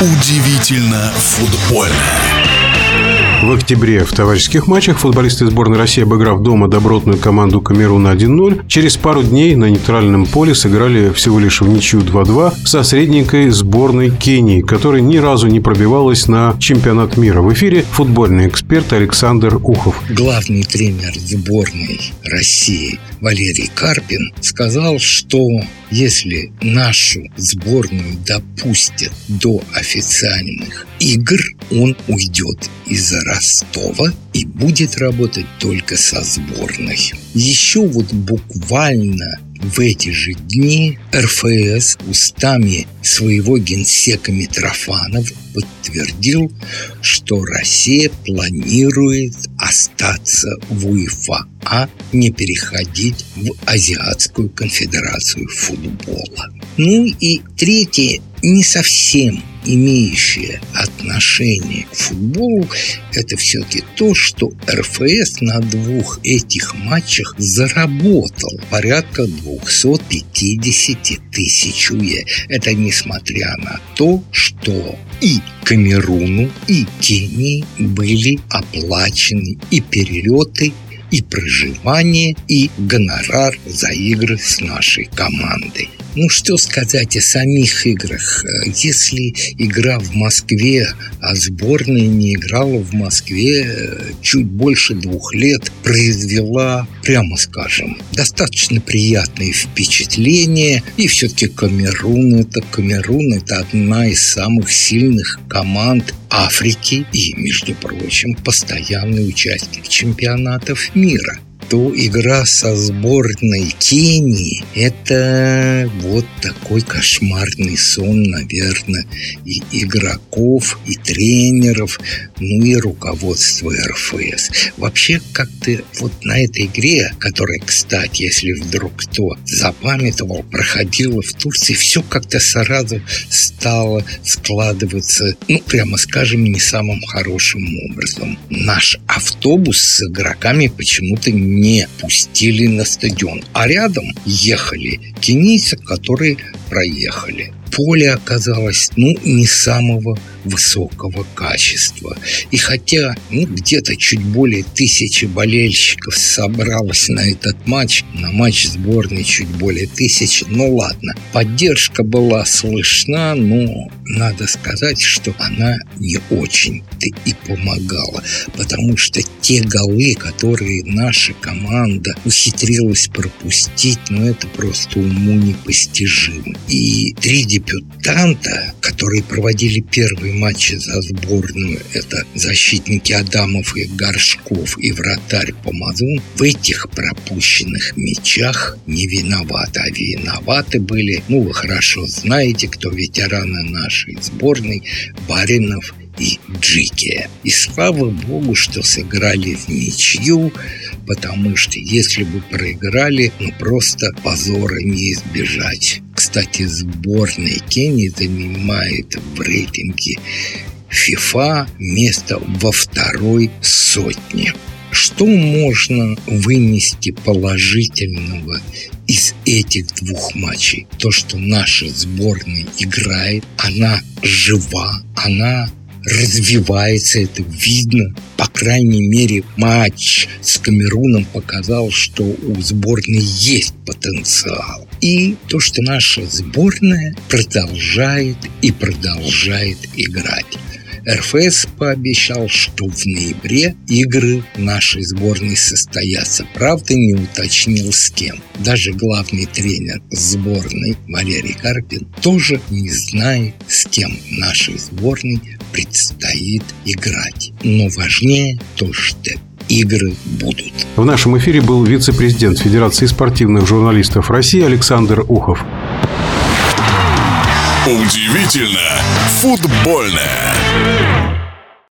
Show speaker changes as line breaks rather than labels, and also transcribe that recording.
Удивительно футбольно.
В октябре в товарищеских матчах футболисты сборной России, обыграв дома добротную команду Камеруна 1-0, через пару дней на нейтральном поле сыграли всего лишь в ничью 2-2 со средненькой сборной Кении, которая ни разу не пробивалась на чемпионат мира. В эфире футбольный эксперт Александр Ухов.
Главный тренер сборной России Валерий Карпин сказал, что если нашу сборную допустят до официальных игр, он уйдет из Ростова и будет работать только со сборной. Еще вот буквально в эти же дни РФС устами своего генсека Митрофанова подтвердил, что Россия планирует остаться в УЕФА, а не переходить в Азиатскую конфедерацию футбола. Ну и третье, не совсем имеющее отношение к футболу, это все-таки то, что РФС на двух этих матчах заработал порядка 250 тысяч УЕ. Это несмотря на то, что и Камеруну, и Кении были оплачены и перелеты, и проживание, и гонорар за игры с нашей командой. Ну, что сказать о самих играх? Если игра в Москве, а сборная не играла в Москве э, чуть больше двух лет, произвела, прямо скажем, достаточно приятные впечатления. И все-таки Камерун – это Камерун, это одна из самых сильных команд Африки и, между прочим, постоянный участник чемпионатов мира то игра со сборной Кении – это вот такой кошмарный сон, наверное, и игроков, и тренеров, ну и руководства РФС. Вообще, как-то вот на этой игре, которая, кстати, если вдруг кто запамятовал, проходила в Турции, все как-то сразу стало складываться, ну, прямо скажем, не самым хорошим образом. Наш автобус с игроками почему-то не пустили на стадион. А рядом ехали кенийцы, которые проехали. Поле оказалось, ну, не самого высокого качества. И хотя ну, где-то чуть более тысячи болельщиков собралось на этот матч, на матч сборной чуть более тысячи, ну ладно, поддержка была слышна, но надо сказать, что она не очень-то и помогала, потому что те голы, которые наша команда ухитрилась пропустить, ну это просто уму непостижимо. И три дебютанта, которые проводили первый матчи за сборную, это защитники Адамов и Горшков и вратарь Помазун, в этих пропущенных мячах не виноваты. А виноваты были, ну вы хорошо знаете, кто ветераны нашей сборной, Баринов и Джики. И слава богу, что сыграли в ничью, потому что если бы проиграли, ну просто позора не избежать. Кстати, сборная Кении занимает в рейтинге FIFA место во второй сотне. Что можно вынести положительного из этих двух матчей? То, что наша сборная играет, она жива, она развивается, это видно. По крайней мере, матч с Камеруном показал, что у сборной есть потенциал. И то, что наша сборная продолжает и продолжает играть. РФС пообещал, что в ноябре игры нашей сборной состоятся. Правда, не уточнил с кем. Даже главный тренер сборной Валерий Карпин тоже не знает, с кем нашей сборной предстоит играть. Но важнее то, что игры будут.
В нашем эфире был вице-президент Федерации спортивных журналистов России Александр Ухов.
Удивительно футбольное.